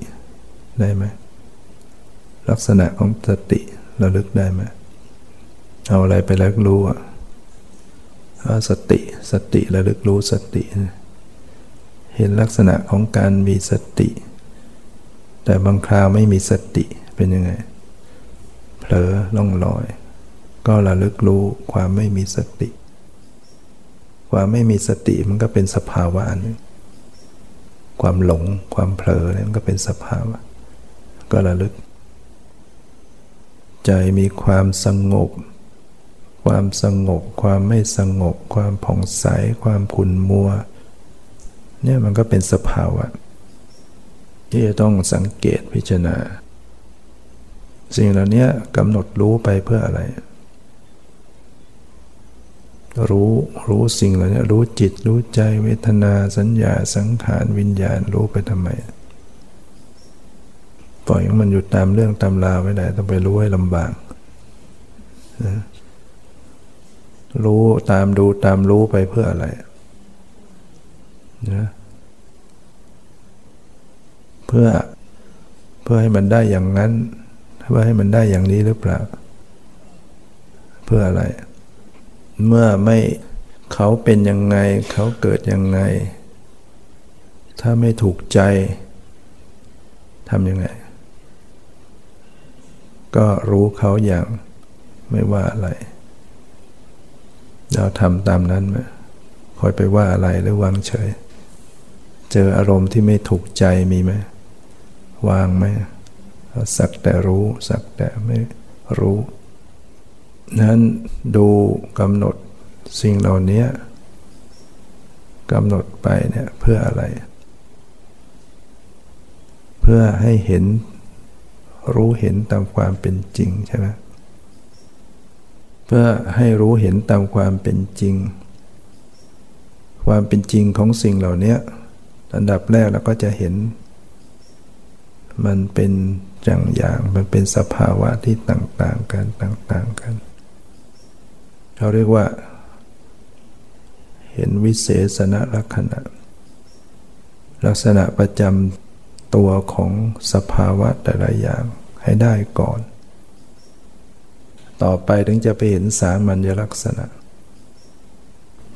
ได้ไหมลักษณะของสติระลึกได้ไหมเอาอะไรไประลึกรู้อะสติสติระลึกรู้สติ เห็นลักษณะของการมีสติ แต่บางคราวไม่มีสติเป็นยังไง เผลอล่องลอย ก็ระลึกรู้ความไม่มีสติ ความไม่มีสติมันก็เป็นสภาวะอันนึงความหลงความเผลอเนี่ยมันก็เป็นสภาวะ ก็ระลึก ใจมีความสงบ ความสงบ ความไม่สงบ ความผ่องใส ความขุ่นมัว เนี่ยมันก็เป็นสภาวะ ที่จะต้องสังเกตพิจารณา สิ่งเหล่านี้กำหนดรู้ไปเพื่ออะไร รู้รู้สิ่งเหล่านี้รู้จิตรู้ใจเวทนาสัญญาสังขารวิญญาณรู้ไปทำไม ปล่อยมันอยู่ตามเรื่องตามราวไม่ได้ต้องไปรู้ให้ลำบากรู้ตามดูตามรู้ไปเพื่ออะไรนะ เพื่อเพื่อให้มันได้อย่างนั้นว่าให้มันได้อย่างนี้หรือเปล่า เพื่ออะไร เมื่อไม่เขาเป็นยังไง เขาเกิดยังไง ถ้าไม่ถูกใจทำยังไง ก็รู้เขาอย่างไม่ว่าอะไร เราทำตามนั้นไหมคอยไปว่าอะไรหรือวางเฉย เจออารมณ์ที่ไม่ถูกใจมีไหม วางไหมสักแต่รู้สักแต่ไม่รู้ นั้นดูกำหนดสิ่งเหล่านี้กำหนดไปเนี่ยเพื่ออะไร เพื่อให้เห็นรู้เห็นตามความเป็นจริงใช่ไหมเพื่อให้รู้เห็นตามความเป็นจริง ความเป็นจริงของสิ่งเหล่านี้อันดับแรกเราก็จะเห็น มันเป็นอย่างอย่างมันเป็นสภาวะที่ต่างๆกันต่างๆกัน เขาเรียกว่า เห็นวิเศษณลักษณะ ลักษณะประจำตัวของสภาวะแต่ละอย่างให้ได้ก่อน ต่อไปถึงจะไปเห็นสามัญลักษณะ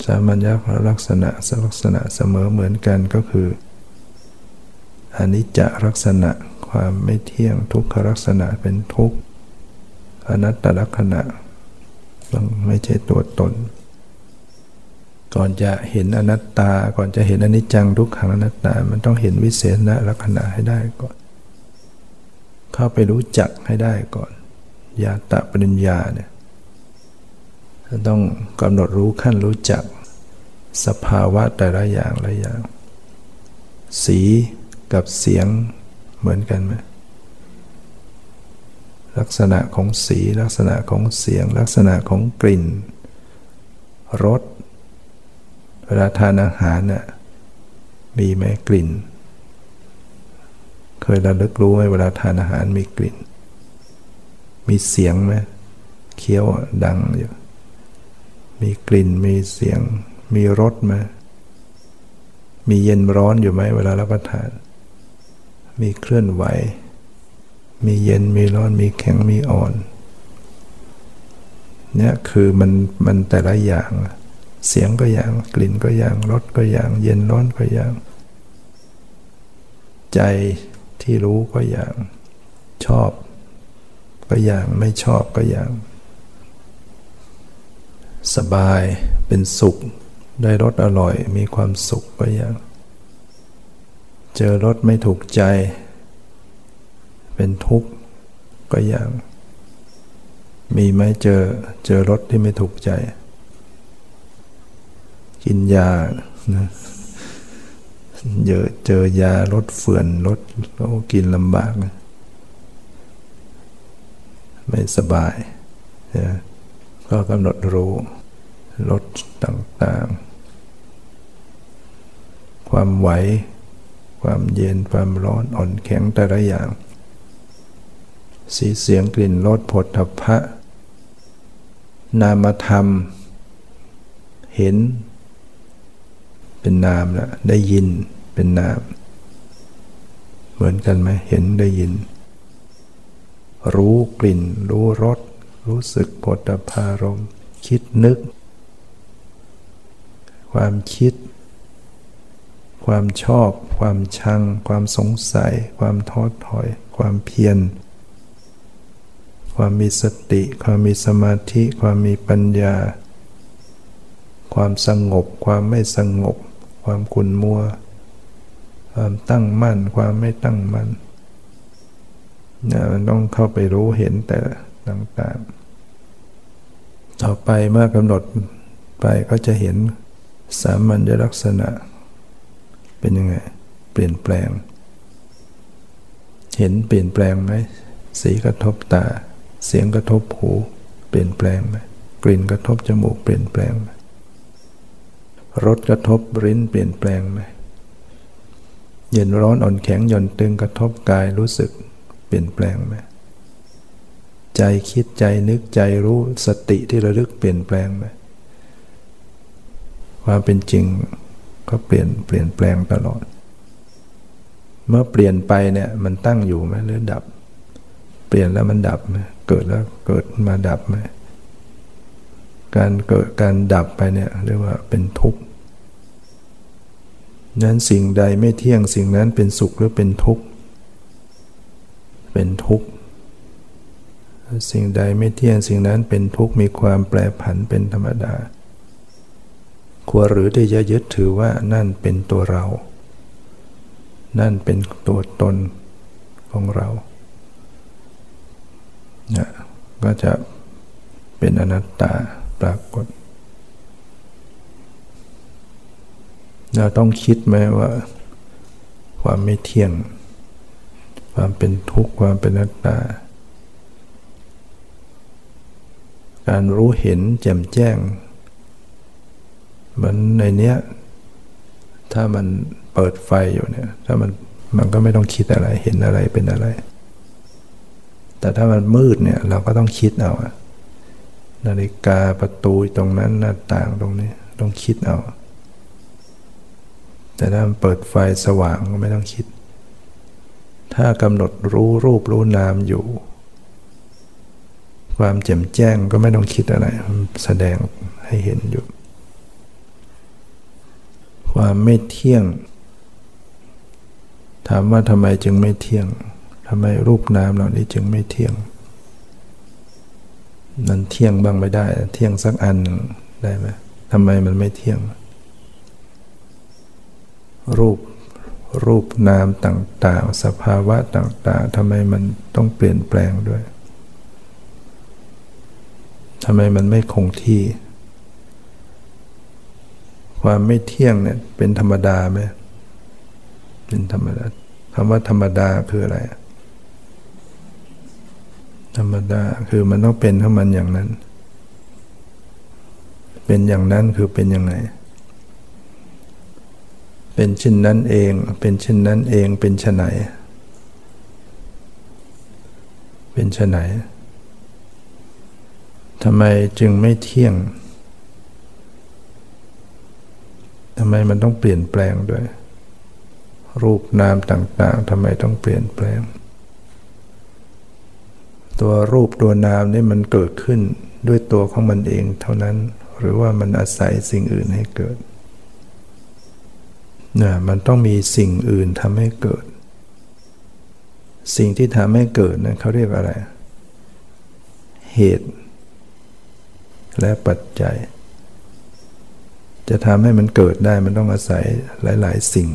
สามัญลักษณะลักษณะเสมอเหมือนกันก็คือออนิจจลักษณะ ความไม่เที่ยงทุกขลักษณะเป็นทุกข์อนัตตลักษณะมันไม่ใช่ตัวตน ก่อนจะเห็นอนัตตา ก่อนจะเห็นอนิจจังทุกขังอนัตตา มันต้องเห็นวิเศษณลักษณะให้ได้ก่อน เข้าไปรู้จักให้ได้ก่อนยาตะปริญญาเนี่ยต้องกำหนดรู้ขั้นรู้จัก สภาวะแต่ละอย่างละอย่าง สีกับเสียง เหมือนกันไหมลักษณะของสีลักษณะของเสียง ลักษณะของกลิ่นรสเวลาทานอาหารน่ะมีไหมกลิ่น เคยระลึกรู้ไหมเวลาทานอาหารมีกลิ่น มีเสียงไหมเคี้ยวดังอยู่มีกลิ่นมีเสียง มีรสไหมมีเย็นร้อนอยู่ไหมเวลารับประทาน มีเคลื่อนไหว มีเย็นมีร้อนมีแข็งมีอ่อนเนี่ยคือมันมันแต่ละอย่าง เสียงก็อย่างกลิ่นก็อย่างรสก็อย่าง เย็นร้อนก็อย่าง ใจที่รู้ก็อย่าง ชอบ ก็อย่างไม่ชอบก็อย่าง สบายเป็นสุข ได้รสอร่อยมีความสุขก็อย่าง เจอรสไม่ถูกใจ เป็นทุกข์ก็อย่าง มีไหมเจอเจอรถที่ไม่ถูกใจ กินยานะเจอเจอยาลดเฟื่อนลดโอ้กินลำบาก ไม่สบายนะก็กำหนดรู้ลดต่างๆ ความไหว ความเย็นความร้อนอ่อนแข็งแต่ละอย่าง สีเสียงกลิ่นรสผลทพะ นามธรรม เห็น เป็นนามแล้วได้ยินเป็นนาม เหมือนกันไหมเห็นได้ยิน รู้กลิ่น รู้รส รู้สึกผลตภารมคิดนึก ความคิด ความชอบ ความชัง ความสงสัย ความท้อถอย ความเพียร ความมีสติ ความมีสมาธิ ความมีปัญญา ความสงบ ความไม่สงบ ความขุนมัว ความตั้งมั่น ความไม่ตั้งมั่นเนะมันต้องเข้าไปรู้เห็นแต่ต่างๆ ต่อไปเมื่อกำหนดไปก็จะเห็นสามัญลักษณะ เป็นยังไง เปลี่ยนแปลง เห็นเปลี่ยนแปลงไหมสีกระทบตา เสียงกระทบหู เปลี่ยนแปลงไหมกลิ่นกระทบจมูกเปลี่ยนแปลงไหมรสกระทบริ้นเปลี่ยนแปลงไหมเย็นร้อนอ่อนแข็งหย่อนตึงกระทบกายรู้สึก เปลี่ยนแปลงไหมใจคิดใจนึกใจรู้สติที่ระลึกเปลี่ยนแปลงไหมความเป็นจริง ก็เปลี่ยนเปลี่ยนแปลงตลอด เมื่อเปลี่ยนไปเนี่ยมันตั้งอยู่ไหมหรือดับ เปลี่ยนแล้วมันดับไหมเกิดแล้วเกิดมาดับไหมการเกิดการดับไปเนี่ยเรียกว่าเป็นทุกข์นั้นสิ่งใดไม่เที่ยงสิ่งนั้นเป็นสุขหรือเป็นทุกข์ เป็นทุกข์ สิ่งใดไม่เที่ยงสิ่งนั้นเป็นทุกข์มีความแปรผันเป็นธรรมดา ควรหรือที่จะยึดถือว่านั่นเป็นตัวเรา นั่นเป็นตัวตนของเรานะก็จะเป็นอนัตตาปรากฏ เราต้องคิดไหมว่า ความไม่เที่ยง ความเป็นทุกข์ความเป็นอนัตตา การรู้เห็นแจ่มแจ้ง เหมือนในเนี้ย ถ้ามันเปิดไฟอยู่เนี่ย ถ้ามันมันก็ไม่ต้องคิดอะไร เห็นอะไรเป็นอะไร แต่ถ้ามันมืดเนี่ย เราก็ต้องคิดเอานาฬิกาประตูตรงนั้นหน้าต่างตรงนี้ต้องคิดเอา แต่ถ้ามันเปิดไฟสว่างก็ไม่ต้องคิด ถ้ากำหนดรู้รูปรู้นามอยู่ ความแจ่มแจ้งก็ไม่ต้องคิดอะไร แสดงให้เห็นอยู่ ความไม่เที่ยง ถามว่าทำไมจึงไม่เที่ยงทำไมรูปนามเหล่านี้จึงไม่เที่ยงมันเที่ยงบ้างไม่ได้ เที่ยงสักอันได้ไหมทำไมมันไม่เที่ยง รูปรูปนามต่างๆ สภาวะต่าง ๆทำไมมันต้องเปลี่ยนแปลงด้วยทำไมมันไม่คงที่ ความไม่เที่ยงเนี่ยเป็นธรรมดาไหมเป็นธรรมดาคำว่าธรรมดาคืออะไร ธรรมดาคือมันต้องเป็นของมันอย่างนั้น เป็นอย่างนั้นคือเป็นยังไง เป็นเช่นนั้นเอง เป็นเช่นนั้นเองเป็นชไหน เป็นชไหนทำไมจึงไม่เที่ยง ทำไมมันต้องเปลี่ยนแปลงด้วย รูปนามต่าง ๆทำไมต้องเปลี่ยนแปลง ตัวรูปตัวนามนี่มันเกิดขึ้นด้วยตัวของมันเองเท่านั้น หรือว่ามันอาศัยสิ่งอื่นให้เกิดเนี่ยมันต้องมีสิ่งอื่นทำให้เกิด สิ่งที่ทำให้เกิดนะั้นเขาเรียกอะไร เหตุ และปัจจัย จะทำให้มันเกิดได้มันต้องอาศัยหลาย ๆ สิ่ง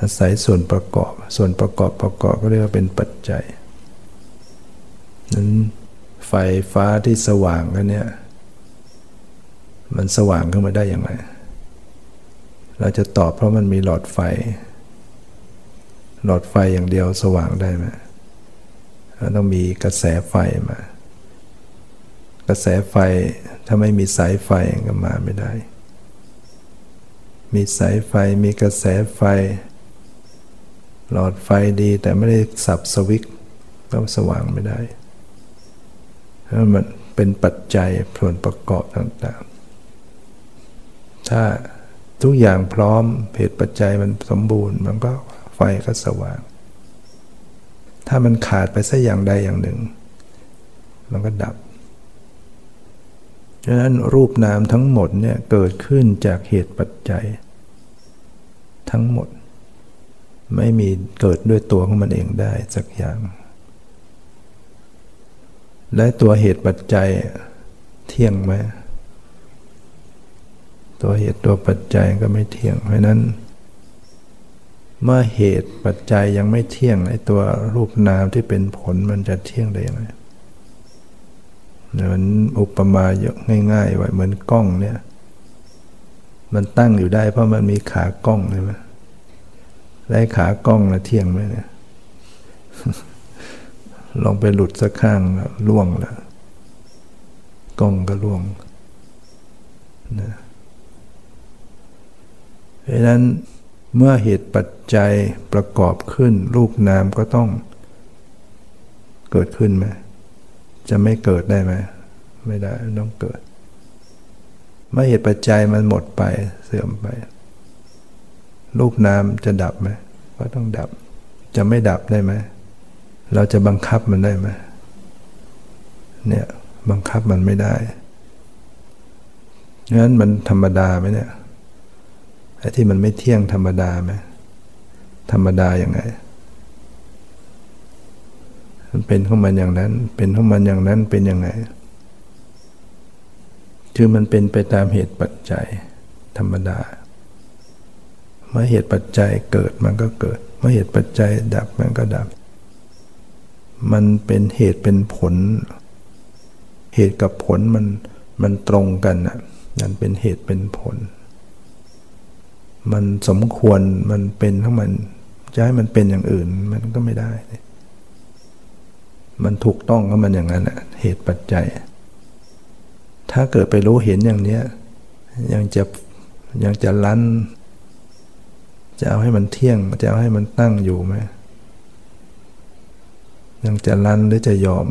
อาศัยส่วนประกอบ ส่วนประกอบประกอบก็เรียกว่าเป็นปัจจัย นั้นไฟฟ้าที่สว่างกันเนี่ย มันสว่างขึ้นมาได้อย่างไร เราจะตอบเพราะมันมีหลอดไฟ หลอดไฟอย่างเดียวสว่างได้ไหมเราต้องมีกระแสไฟมา ระแสไฟ ถ้าไม่มีสายไฟก็มาไม่ได้ มีสายไฟมีกระแสไฟ หลอดไฟดีแต่ไม่ได้สับสวิตก็สว่างไม่ได้เพราะมันเป็นปัจจัยส่วนประกอบต่างๆ ถ้าทุกอย่างพร้อมเหตุปัจจัยมันสมบูรณ์ มันก็ไฟก็สว่าง ถ้ามันขาดไปสักอย่างใดอย่างหนึ่ง มันก็ดับ ฉะนั้นรูปนามทั้งหมดเนี่ยเกิดขึ้นจากเหตุปัจจัย ทั้งหมด ไม่มีเกิดด้วยตัวของมันเองได้สักอย่าง และตัวเหตุปัจจัยเที่ยงไหมตัวเหตุตัวปัจจัยก็ไม่เที่ยง เพราะนั้น เมื่อเหตุปัจจัยยังไม่เที่ยงไอ้ตัวรูปนามที่เป็นผลมันจะเที่ยงได้ยังไง เหมือนอุปมาเยอะง่ายๆไว้เหมือนกล้องเนี่ย มันตั้งอยู่ได้เพราะมันมีขากล้องใช่ไหมได้ขากล้องละเที่ยงไหมเนี่ยลองไปหลุดสักข้างล่วงแล้วกล้องก็ล่วงนะเพราะนั้นเมื่อเหตุปัจจัยประกอบขึ้น รูปนามก็ต้องเกิดขึ้นไหม จะไม่เกิดได้ไหมไม่ได้ต้องเกิดเมื่อเหตุปัจจัยมันหมดไปเสื่อมไป รูปนามจะดับไหมก็ต้องดับ จะไม่ดับได้ไหมเราจะบังคับมันได้ไหมเนี่ยบังคับมันไม่ได้งั้นมันธรรมดาไหมเนี่ยไอ้ที่มันไม่เที่ยงธรรมดาไหมธรรมดาอย่างไง มันเป็นของมันอย่างนั้น เป็นของมันอย่างนั้นเป็นยังไง คือมันเป็นไปตามเหตุปัจจัย ธรรมดา เมื่อเหตุปัจจัยเกิดมันก็เกิด เมื่อเหตุปัจจัยดับมันก็ดับ มันเป็นเหตุเป็นผล เหตุกับผลมันมันตรงกันอะนั่นเป็นเหตุเป็นผล มันสมควรมันเป็นทั้งมันจะให้มันเป็นอย่างอื่นมันก็ไม่ได้ มันถูกต้องก็มันอย่างนั้นแหละเหตุปัจจัย ถ้าเกิดไปรู้เห็นอย่างเนี้ยยังจะยังจะลั้น จะเอาให้มันเที่ยง จะเอาให้มันตั้งอยู่ไหมยังจะลั้นหรือจะยอม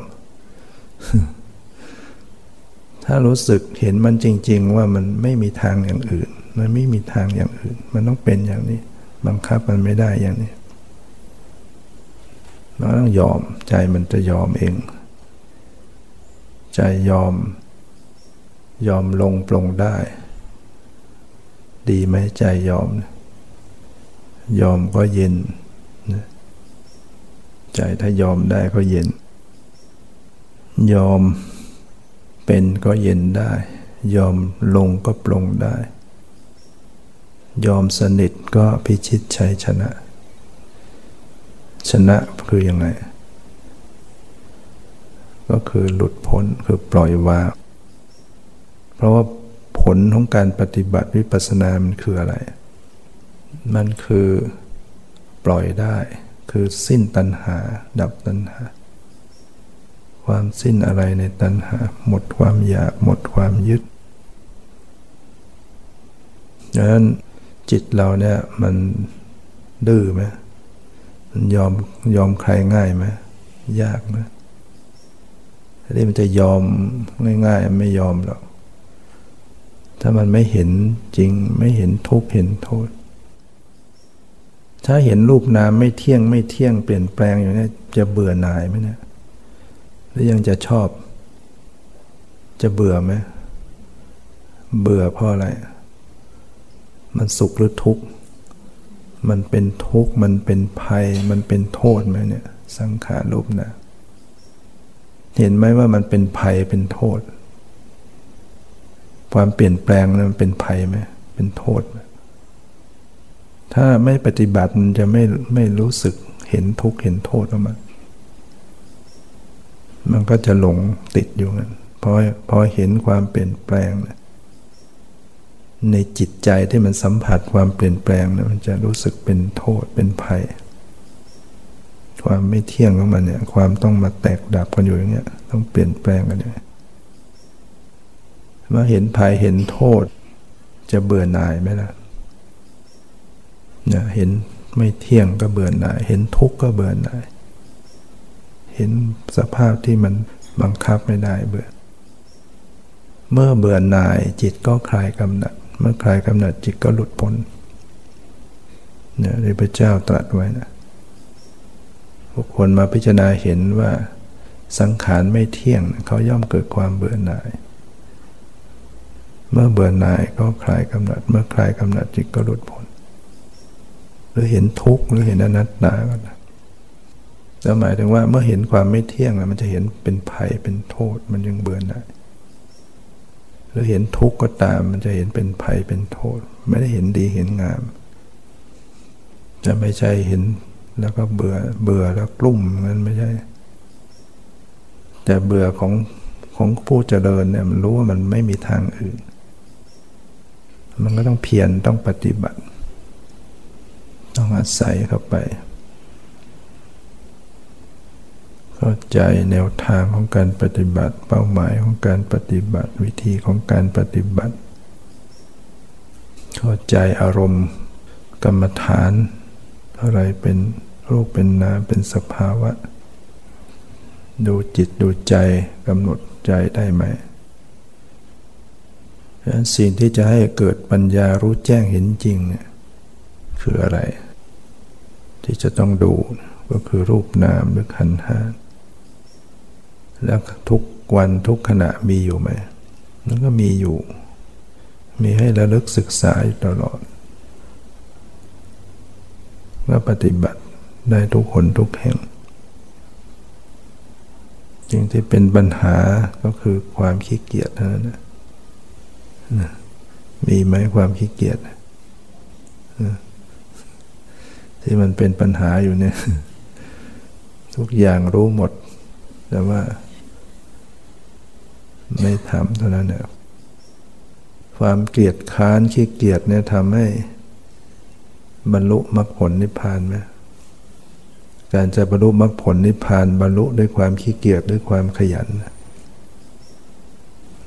ถ้ารู้สึกเห็นมันจริง ๆ ว่ามันไม่มีทางอย่างอื่น มันไม่มีทางอย่างอื่น มันต้องเป็นอย่างนี้ บังคับมันไม่ได้อย่างนี้ เราต้องยอมใจมันจะยอมเอง ใจยอม ยอมลงปลงได้ ดีไหมใจยอมยยอมก็เย็น ใจถ้ายอมได้ก็เย็น ยอมเป็นก็เย็นได้ ยอมลงก็ปลงได้ ยอมสนิทก็พิชิตชัยชนะ ชนะคือยังไง ก็คือหลุดพ้นคือปล่อยวางเพราะว่าผลของการปฏิบัติวิปัสสนามันคืออะไร มันคือปล่อยได้ คือสิ้นตัณหา ดับตัณหา ความสิ้นอะไรในตัณหา หมดความอยาก หมดความยึดดังนั้นจิตเราเนี่ยมันดื้อไหม ยอมยอมใครง่ายไหมยากไหมที่มันจะยอมง่าย ๆ ไม่ยอมหรอกถ้ามันไม่เห็นจริงไม่เห็นทุกข์เห็นโทษ ถ้าเห็นรูปนามไม่เที่ยงไม่เที่ยงเปลี่ยนแปลงอยู่นี่จะเบื่อหน่ายไหมเนี่ยหรือยังจะชอบ จะเบื่อไหมเบื่อเพราะอะไร มันสุขหรือทุกข์ มันเป็นทุกข์มันเป็นภัย มันเป็นโทษไหมเนี่ย สังขารรูปนะเห็นไหมว่ามันเป็นภัยเป็นโทษ ความเปลี่ยนแปลงนั้นมันเป็นภัยไหมเป็นโทษไหมถ้าไม่ปฏิบัติมันจะไม่ไม่รู้สึกเห็นทุกข์เห็นโทษของมัน มันก็จะหลงติดอยู่งั้นพอพอเห็นความเปลี่ยนแปลงนะ ในจิตใจที่มันสัมผัสความเปลี่ยนแปลงนะมันจะรู้สึกเป็นโทษเป็นภัย ความไม่เที่ยงของมันเนี่ย ความต้องมาแตกดับกันอยู่อย่างเงี้ย ต้องเปลี่ยนแปลงกันอย่างเมื่อเห็นภัยเห็นโทษ จะเบื่อหน่ายไหมล่ะนะเห็นไม่เที่ยงก็เบื่อหน่าย เห็นทุกข์ก็เบื่อหน่าย เห็นสภาพที่มันบังคับไม่ได้เบื่อ เมื่อเบื่อหน่ายจิตก็คลายกำหนัด เมื่อคลายกำหนัดจิตก็หลุดพ้นเนี่ยพระเจ้าตรัสไว้นะบุคคลมาพิจารณาเห็นว่าสังขารไม่เที่ยงเขาย่อมเกิดความเบื่อหน่าย เมื่อเบื่อหน่ายก็คลายกำหนัด เมื่อคลายกำหนัดจิตก็หลุดพ้น หรือเห็นทุกข์หรือเห็นอนัตตาก็ได้แล้วหมายถึงว่าเมื่อเห็นความไม่เที่ยงมันจะเห็นเป็นภัยเป็นโทษมันยังเบื่อหน่าย หรือเห็นทุกข์ก็ตามมันจะเห็นเป็นภัยเป็นโทษ ไม่ได้เห็นดีเห็นงาม จะไม่ใช่เห็นแล้วก็เบื่อเบื่อแล้วกลุ่มมันไม่ใช่ แต่เบื่อของของผู้เจริญเนี่ยมันรู้ว่ามันไม่มีทางอื่น มันก็ต้องเพียรต้องปฏิบัติ ต้องอาศัยเข้าไป เข้าใจแนวทางของการปฏิบัติ เป้าหมายของการปฏิบัติ วิธีของการปฏิบัติ เข้าใจอารมณ์ กรรมฐานอะไรเป็นรูปเป็นนามเป็นสภาวะ ดูจิตดูใจกำหนดใจได้ไหมฉะนั้นสิ่งที่จะให้เกิดปัญญารู้แจ้งเห็นจริงเนี่ยคืออะไร ที่จะต้องดูก็คือรูปนามหรือขันธ์ห้า แล้วทุกวันทุกขณะมีอยู่ไหมมันก็มีอยู่ มีให้ระลึกศึกษาอยู่ตลอดก็ปฏิบัติได้ทุกคนทุกแห่งสิ่งที่เป็นปัญหาก็คือความขี้เกียจเท่านั้นนะมีไหมความขี้เกียจที่มันเป็นปัญหาอยู่เนี่ย ทุกอย่างรู้หมด แต่ว่า ไม่ทำเท่านั้นเนี่ยความเกลียดค้านขี้เกียจเนี่ยทำให้บรรลุมรรคผลนิพพานไหมการจะบรรลุมรรคผลนิพพานบรรลุด้วยความขี้เกียจด้วยความขยัน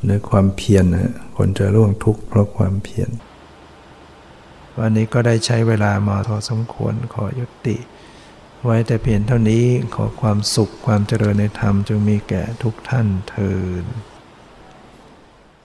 ด้วยความเพียรนะคนจะร่วงทุกข์เพราะความเพียรวันนี้ก็ได้ใช้เวลามาพอสมควรขอยุติ ไว้แต่เพียงเท่านี้ขอความสุขความเจริญในธรรมจงมีแก่ทุกท่านเทอ